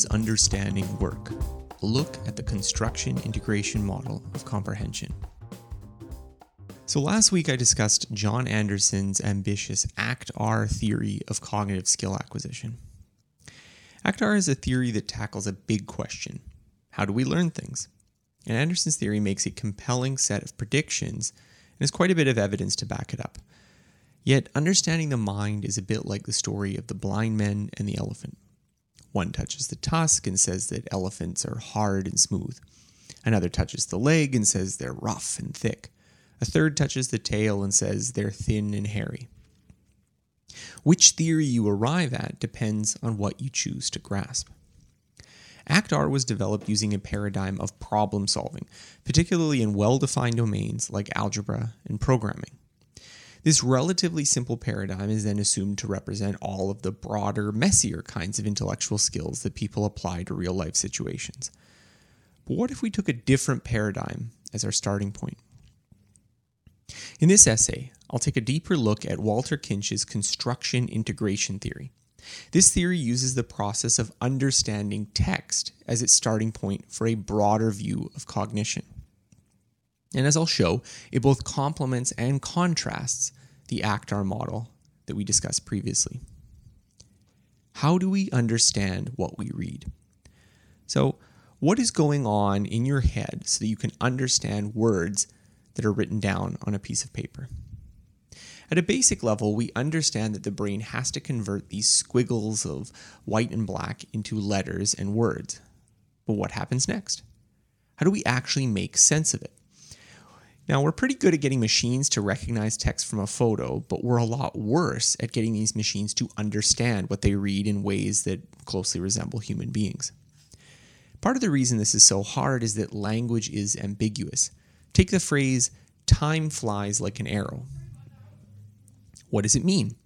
does understanding work? Look at the construction integration model of comprehension. So, last week I discussed John Anderson's ambitious ACT-R theory of cognitive skill acquisition. ACT-R is a theory that tackles a big question how do we learn things? And Anderson's theory makes a compelling set of predictions and has quite a bit of evidence to back it up. Yet, understanding the mind is a bit like the story of the blind men and the elephant. One touches the tusk and says that elephants are hard and smooth. Another touches the leg and says they're rough and thick. A third touches the tail and says they're thin and hairy. Which theory you arrive at depends on what you choose to grasp. ACT-R was developed using a paradigm of problem solving, particularly in well defined domains like algebra and programming. This relatively simple paradigm is then assumed to represent all of the broader, messier kinds of intellectual skills that people apply to real life situations. But what if we took a different paradigm as our starting point? In this essay, I'll take a deeper look at Walter Kintsch's construction integration theory. This theory uses the process of understanding text as its starting point for a broader view of cognition. And as I'll show, it both complements and contrasts the ACT-R model that we discussed previously. How do we understand what we read? So, what is going on in your head so that you can understand words that are written down on a piece of paper? At a basic level, we understand that the brain has to convert these squiggles of white and black into letters and words. But what happens next? How do we actually make sense of it? Now, we're pretty good at getting machines to recognize text from a photo, but we're a lot worse at getting these machines to understand what they read in ways that closely resemble human beings. Part of the reason this is so hard is that language is ambiguous. Take the phrase, time flies like an arrow. What does it mean?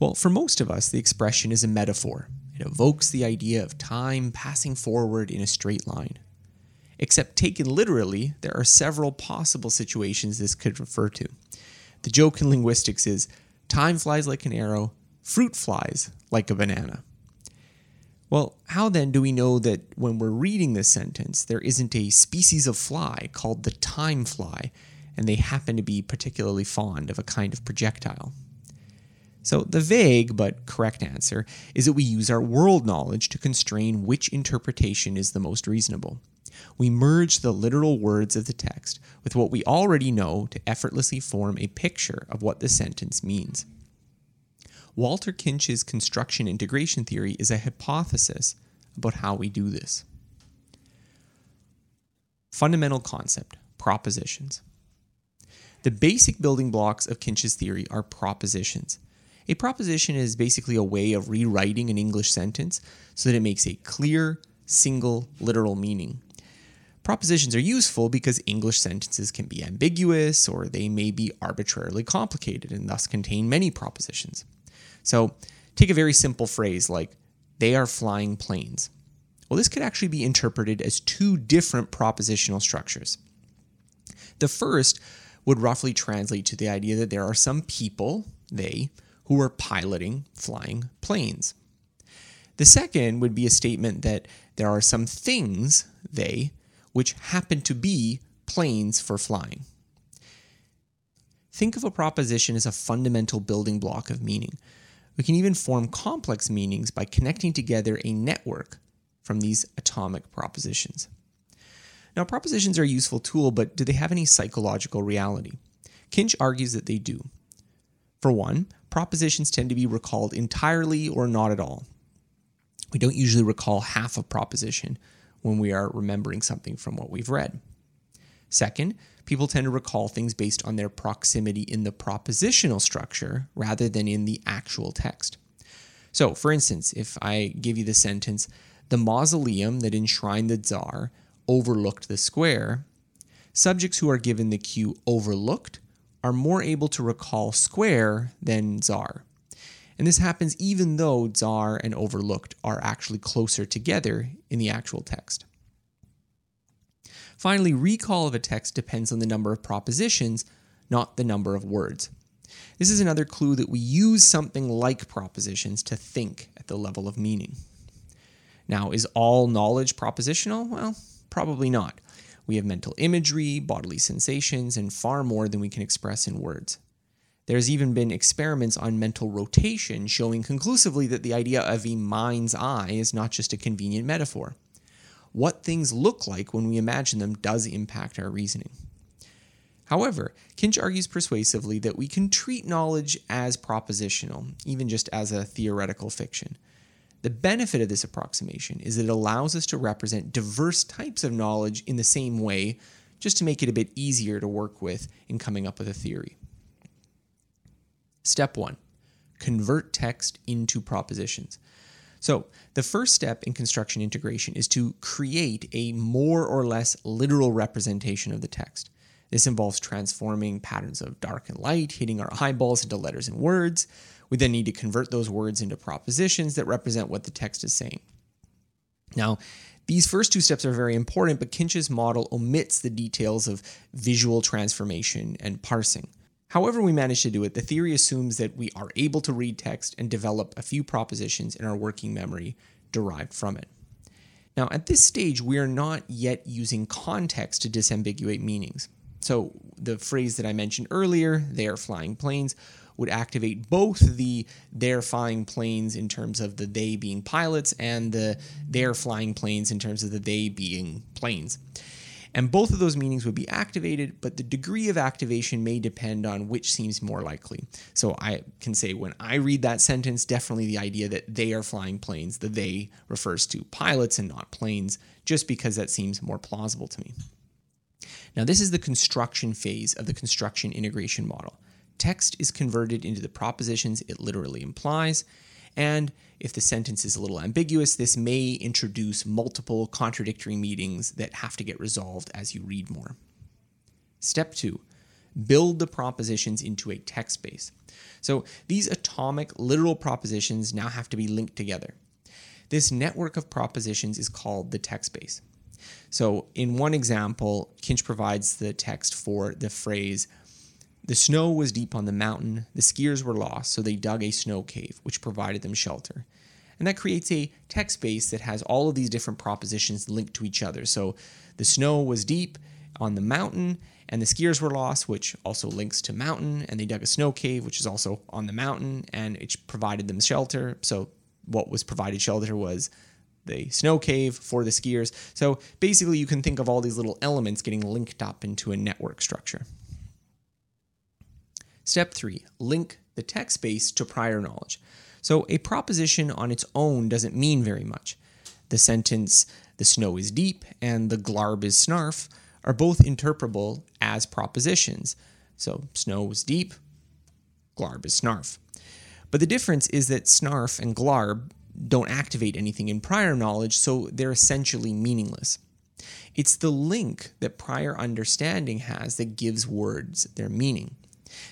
Well, for most of us, the expression is a metaphor. It evokes the idea of time passing forward in a straight line. Except taken literally, there are several possible situations this could refer to. The joke in linguistics is time flies like an arrow, fruit flies like a banana. Well, how then do we know that when we're reading this sentence, there isn't a species of fly called the time fly, and they happen to be particularly fond of a kind of projectile? So, the vague but correct answer is that we use our world knowledge to constrain which interpretation is the most reasonable we merge the literal words of the text with what we already know to effortlessly form a picture of what the sentence means. Walter Kintsch's construction integration theory is a hypothesis about how we do this. Fundamental concept propositions. The basic building blocks of Kintsch's theory are propositions. A proposition is basically a way of rewriting an English sentence so that it makes a clear, single, literal meaning. Propositions are useful because English sentences can be ambiguous or they may be arbitrarily complicated and thus contain many propositions. So, take a very simple phrase like, they are flying planes. Well, this could actually be interpreted as two different propositional structures. The first would roughly translate to the idea that there are some people, they, who are piloting flying planes. The second would be a statement that there are some things, they, which happen to be planes for flying. Think of a proposition as a fundamental building block of meaning. We can even form complex meanings by connecting together a network from these atomic propositions. Now, propositions are a useful tool, but do they have any psychological reality? Kintsch argues that they do. For one, propositions tend to be recalled entirely or not at all. We don't usually recall half a proposition, when we are remembering something from what we've read. Second, people tend to recall things based on their proximity in the propositional structure rather than in the actual text. So, for instance, if I give you the sentence, the mausoleum that enshrined the Tsar overlooked the square, subjects who are given the cue overlooked are more able to recall square than Tsar. And this happens even though Tsar and Overlooked are actually closer together in the actual text. Finally, recall of a text depends on the number of propositions, not the number of words. This is another clue that we use something like propositions to think at the level of meaning. Now, is all knowledge propositional? Well, probably not. We have mental imagery, bodily sensations, and far more than we can express in words. There's even been experiments on mental rotation showing conclusively that the idea of a mind's eye is not just a convenient metaphor. What things look like when we imagine them does impact our reasoning. However, Kintsch argues persuasively that we can treat knowledge as propositional, even just as a theoretical fiction. The benefit of this approximation is that it allows us to represent diverse types of knowledge in the same way, just to make it a bit easier to work with in coming up with a theory. Step one convert text into propositions. So, the first step in construction integration is to create a more or less literal representation of the text. This involves transforming patterns of dark and light, hitting our eyeballs into letters and words. We then need to convert those words into propositions that represent what the text is saying. Now, these first two steps are very important, but Kintsch's model omits the details of visual transformation and parsing. However, we manage to do it, the theory assumes that we are able to read text and develop a few propositions in our working memory derived from it. Now, at this stage, we are not yet using context to disambiguate meanings. So the phrase that I mentioned earlier, they are flying planes, would activate both the they're flying planes in terms of the they being pilots and the they're flying planes in terms of the they being planes. And both of those meanings would be activated, but the degree of activation may depend on which seems more likely. So I can say when I read that sentence, definitely the idea that they are flying planes, the they refers to pilots and not planes, just because that seems more plausible to me. Now, this is the construction phase of the construction integration model. Text is converted into the propositions it literally implies, and if the sentence is a little ambiguous, this may introduce multiple contradictory meanings that have to get resolved as you read more. Step two build the propositions into a text base. So these atomic literal propositions now have to be linked together. This network of propositions is called the text base. So, in one example, Kintsch provides the text for the phrase The snow was deep on the mountain, the skiers were lost, so they dug a snow cave, which provided them shelter. And that creates a text base that has all of these different propositions linked to each other. So, the snow was deep on the mountain, and the skiers were lost, which also links to mountain, and they dug a snow cave, which is also on the mountain, and it provided them shelter. So, what was provided shelter was the snow cave for the skiers. So basically, you can think of all these little elements getting linked up into a network structure. Step three link the text base to prior knowledge. So a proposition on its own doesn't mean very much. The sentence, the snow is deep and the glarb is snarf, are both interpretable as propositions. So snow is deep, glarb is snarf. But the difference is that snarf and glarb don't activate anything in prior knowledge, so they're essentially meaningless. It's the link that prior understanding has that gives words their meaning.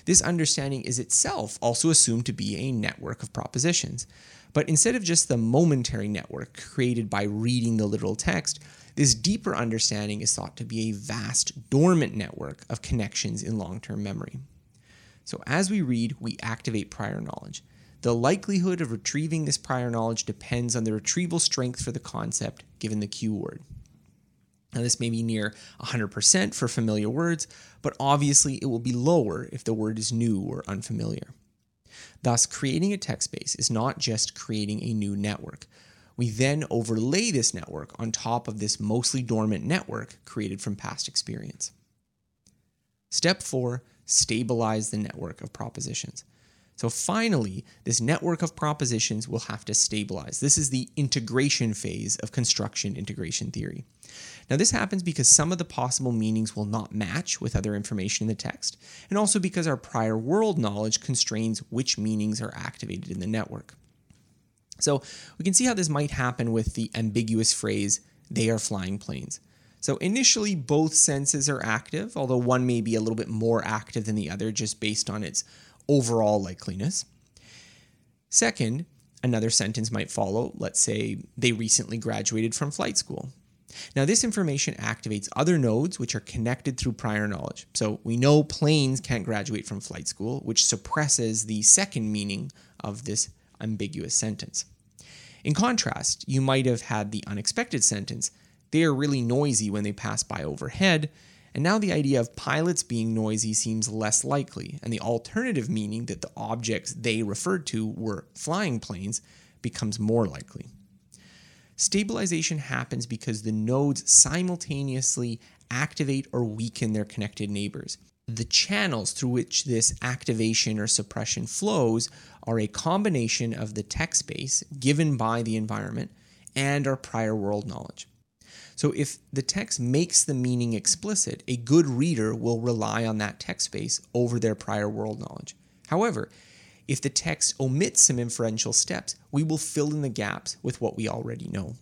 This understanding is itself also assumed to be a network of propositions. But instead of just the momentary network created by reading the literal text, this deeper understanding is thought to be a vast, dormant network of connections in long term memory. So as we read, we activate prior knowledge. The likelihood of retrieving this prior knowledge depends on the retrieval strength for the concept given the cue word. Now, this may be near 100% for familiar words, but obviously it will be lower if the word is new or unfamiliar. Thus, creating a text base is not just creating a new network. We then overlay this network on top of this mostly dormant network created from past experience. Step four stabilize the network of propositions. So finally, this network of propositions will have to stabilize. This is the integration phase of construction integration theory. Now, this happens because some of the possible meanings will not match with other information in the text, and also because our prior world knowledge constrains which meanings are activated in the network. So, we can see how this might happen with the ambiguous phrase, they are flying planes. So, initially, both senses are active, although one may be a little bit more active than the other just based on its overall likeliness. Second, another sentence might follow. Let's say they recently graduated from flight school. Now, this information activates other nodes which are connected through prior knowledge. So, we know planes can't graduate from flight school, which suppresses the second meaning of this ambiguous sentence. In contrast, you might have had the unexpected sentence, they are really noisy when they pass by overhead, and now the idea of pilots being noisy seems less likely, and the alternative meaning that the objects they referred to were flying planes becomes more likely. Stabilization happens because the nodes simultaneously activate or weaken their connected neighbors. The channels through which this activation or suppression flows are a combination of the text base given by the environment and our prior world knowledge. So if the text makes the meaning explicit, a good reader will rely on that text base over their prior world knowledge. However, if the text omits some inferential steps, we will fill in the gaps with what we already know.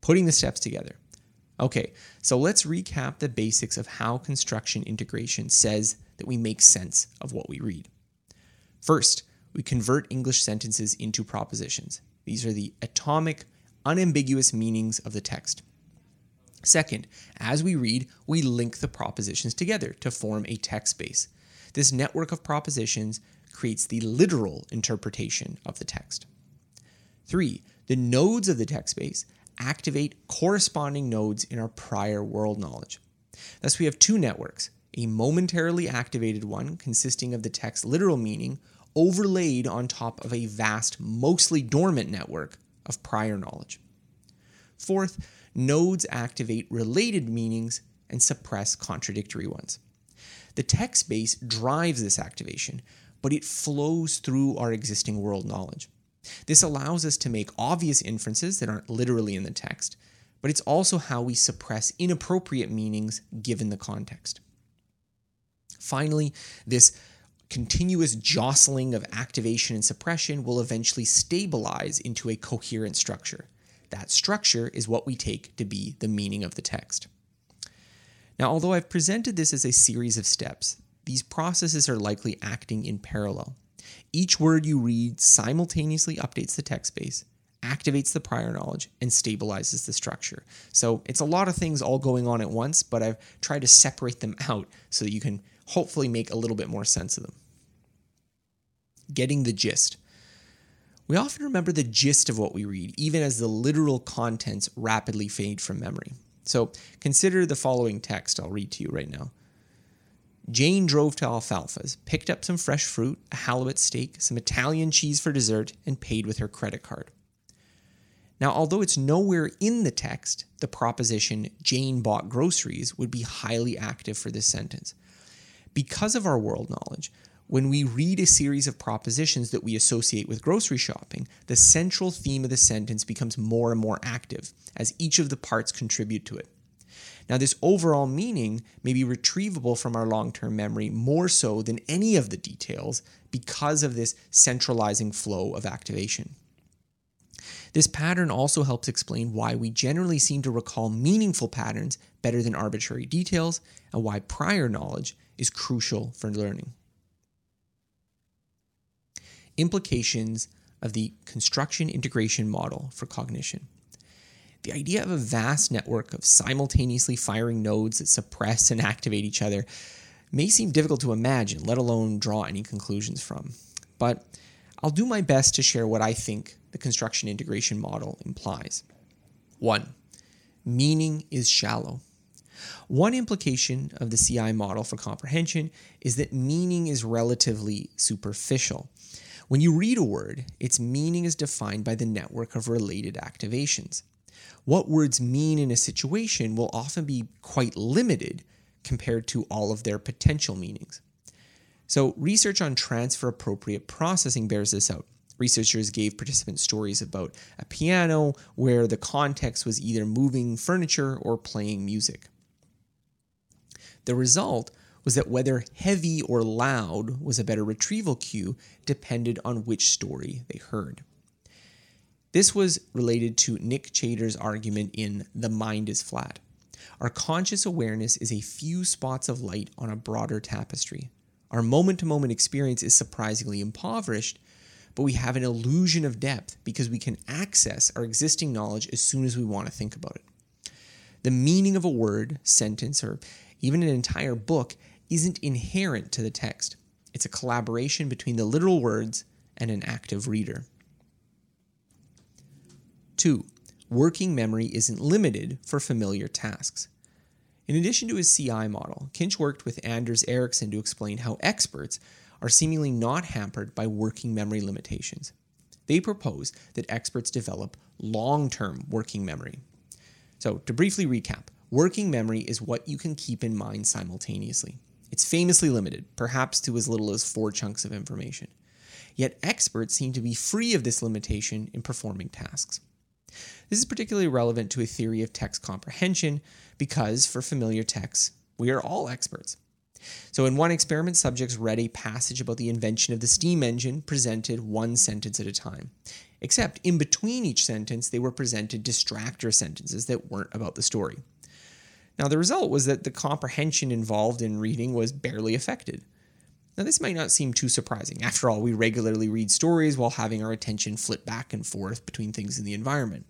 Putting the steps together. Okay, so let's recap the basics of how construction integration says that we make sense of what we read. First, we convert English sentences into propositions. These are the atomic unambiguous meanings of the text. Second, as we read, we link the propositions together to form a text base. This network of propositions creates the literal interpretation of the text. Three, the nodes of the text base activate corresponding nodes in our prior world knowledge. Thus, we have two networks a momentarily activated one consisting of the text's literal meaning overlaid on top of a vast, mostly dormant network of prior knowledge. Fourth, nodes activate related meanings and suppress contradictory ones. The text base drives this activation, but it flows through our existing world knowledge. This allows us to make obvious inferences that aren't literally in the text, but it's also how we suppress inappropriate meanings given the context. Finally, this continuous jostling of activation and suppression will eventually stabilize into a coherent structure. That structure is what we take to be the meaning of the text. Now, although I've presented this as a series of steps, these processes are likely acting in parallel. Each word you read simultaneously updates the text base, activates the prior knowledge, and stabilizes the structure. So it's a lot of things all going on at once, but I've tried to separate them out so that you can hopefully make a little bit more sense of them. Getting the gist. We often remember the gist of what we read, even as the literal contents rapidly fade from memory. So consider the following text I'll read to you right now. Jane drove to Alfalfa's, picked up some fresh fruit, a halibut steak, some Italian cheese for dessert, and paid with her credit card. Now, although it's nowhere in the text, the proposition Jane bought groceries would be highly active for this sentence. Because of our world knowledge, when we read a series of propositions that we associate with grocery shopping, the central theme of the sentence becomes more and more active as each of the parts contribute to it. Now, this overall meaning may be retrievable from our long term memory more so than any of the details because of this centralizing flow of activation. This pattern also helps explain why we generally seem to recall meaningful patterns better than arbitrary details and why prior knowledge is crucial for learning implications of the construction integration model for cognition. The idea of a vast network of simultaneously firing nodes that suppress and activate each other may seem difficult to imagine, let alone draw any conclusions from. But I'll do my best to share what I think the construction integration model implies. 1. Meaning is shallow. One implication of the CI model for comprehension is that meaning is relatively superficial. When you read a word, its meaning is defined by the network of related activations. What words mean in a situation will often be quite limited compared to all of their potential meanings. So, research on transfer appropriate processing bears this out. Researchers gave participants stories about a piano where the context was either moving furniture or playing music. The result was that whether heavy or loud was a better retrieval cue depended on which story they heard. This was related to Nick Chater's argument in The Mind is Flat. Our conscious awareness is a few spots of light on a broader tapestry. Our moment to moment experience is surprisingly impoverished, but we have an illusion of depth because we can access our existing knowledge as soon as we want to think about it. The meaning of a word, sentence, or even an entire book isn't inherent to the text. It's a collaboration between the literal words and an active reader. Two, working memory isn't limited for familiar tasks. In addition to his CI model, Kintsch worked with Anders Ericsson to explain how experts are seemingly not hampered by working memory limitations. They propose that experts develop long term working memory. So, to briefly recap, working memory is what you can keep in mind simultaneously. It's famously limited, perhaps to as little as four chunks of information. Yet experts seem to be free of this limitation in performing tasks. This is particularly relevant to a theory of text comprehension because, for familiar texts, we are all experts. So, in one experiment, subjects read a passage about the invention of the steam engine presented one sentence at a time. Except in between each sentence, they were presented distractor sentences that weren't about the story. Now, the result was that the comprehension involved in reading was barely affected. Now, this might not seem too surprising. After all, we regularly read stories while having our attention flip back and forth between things in the environment.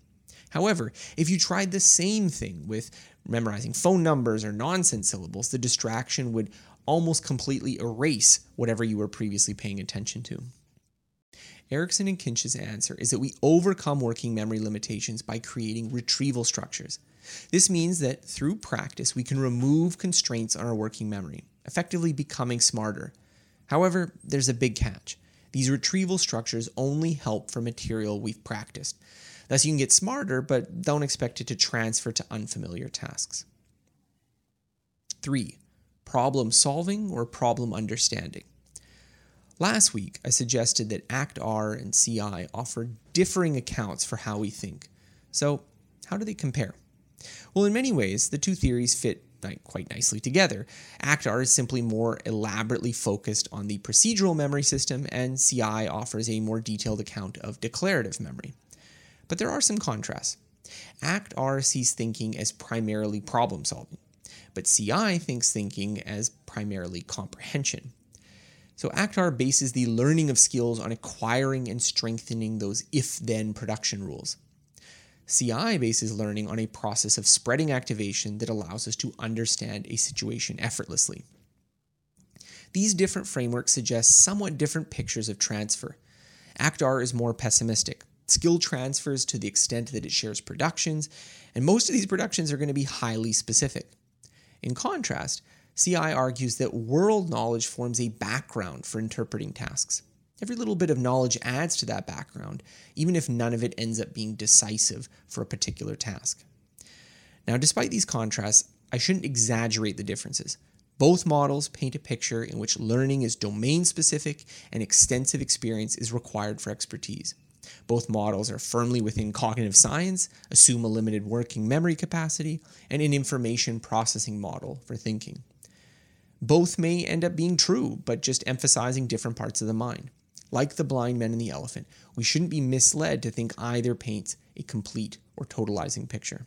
However, if you tried the same thing with memorizing phone numbers or nonsense syllables, the distraction would almost completely erase whatever you were previously paying attention to. Ericsson and Kintsch's answer is that we overcome working memory limitations by creating retrieval structures. This means that through practice, we can remove constraints on our working memory, effectively becoming smarter. However, there's a big catch. These retrieval structures only help for material we've practiced. Thus, you can get smarter, but don't expect it to transfer to unfamiliar tasks. Three, problem solving or problem understanding. Last week, I suggested that ACT-R and CI offer differing accounts for how we think. So, how do they compare? Well, in many ways, the two theories fit quite nicely together. ACT-R is simply more elaborately focused on the procedural memory system, and CI offers a more detailed account of declarative memory. But there are some contrasts. ACT-R sees thinking as primarily problem solving, but CI thinks thinking as primarily comprehension. So ACT-R bases the learning of skills on acquiring and strengthening those if-then production rules. CI bases learning on a process of spreading activation that allows us to understand a situation effortlessly. These different frameworks suggest somewhat different pictures of transfer. ACT-R is more pessimistic, skill transfers to the extent that it shares productions, and most of these productions are going to be highly specific. In contrast, CI argues that world knowledge forms a background for interpreting tasks. Every little bit of knowledge adds to that background, even if none of it ends up being decisive for a particular task. Now, despite these contrasts, I shouldn't exaggerate the differences. Both models paint a picture in which learning is domain specific and extensive experience is required for expertise. Both models are firmly within cognitive science, assume a limited working memory capacity, and an information processing model for thinking. Both may end up being true, but just emphasizing different parts of the mind. Like the blind men and the elephant, we shouldn't be misled to think either paints a complete or totalizing picture.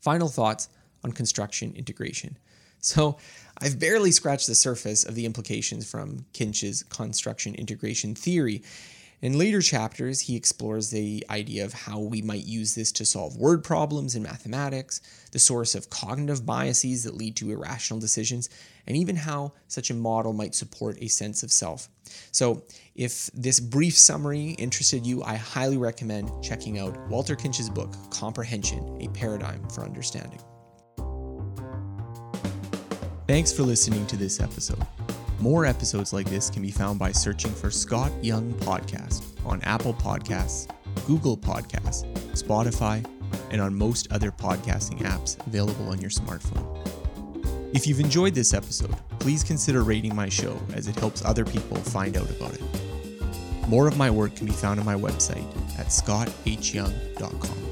Final thoughts on construction integration. So, I've barely scratched the surface of the implications from Kintsch's construction integration theory, in later chapters, he explores the idea of how we might use this to solve word problems in mathematics, the source of cognitive biases that lead to irrational decisions, and even how such a model might support a sense of self. So, if this brief summary interested you, I highly recommend checking out Walter Kintsch's book, Comprehension A Paradigm for Understanding. Thanks for listening to this episode. More episodes like this can be found by searching for Scott Young Podcast on Apple Podcasts, Google Podcasts, Spotify, and on most other podcasting apps available on your smartphone. If you've enjoyed this episode, please consider rating my show as it helps other people find out about it. More of my work can be found on my website at scotthyoung.com.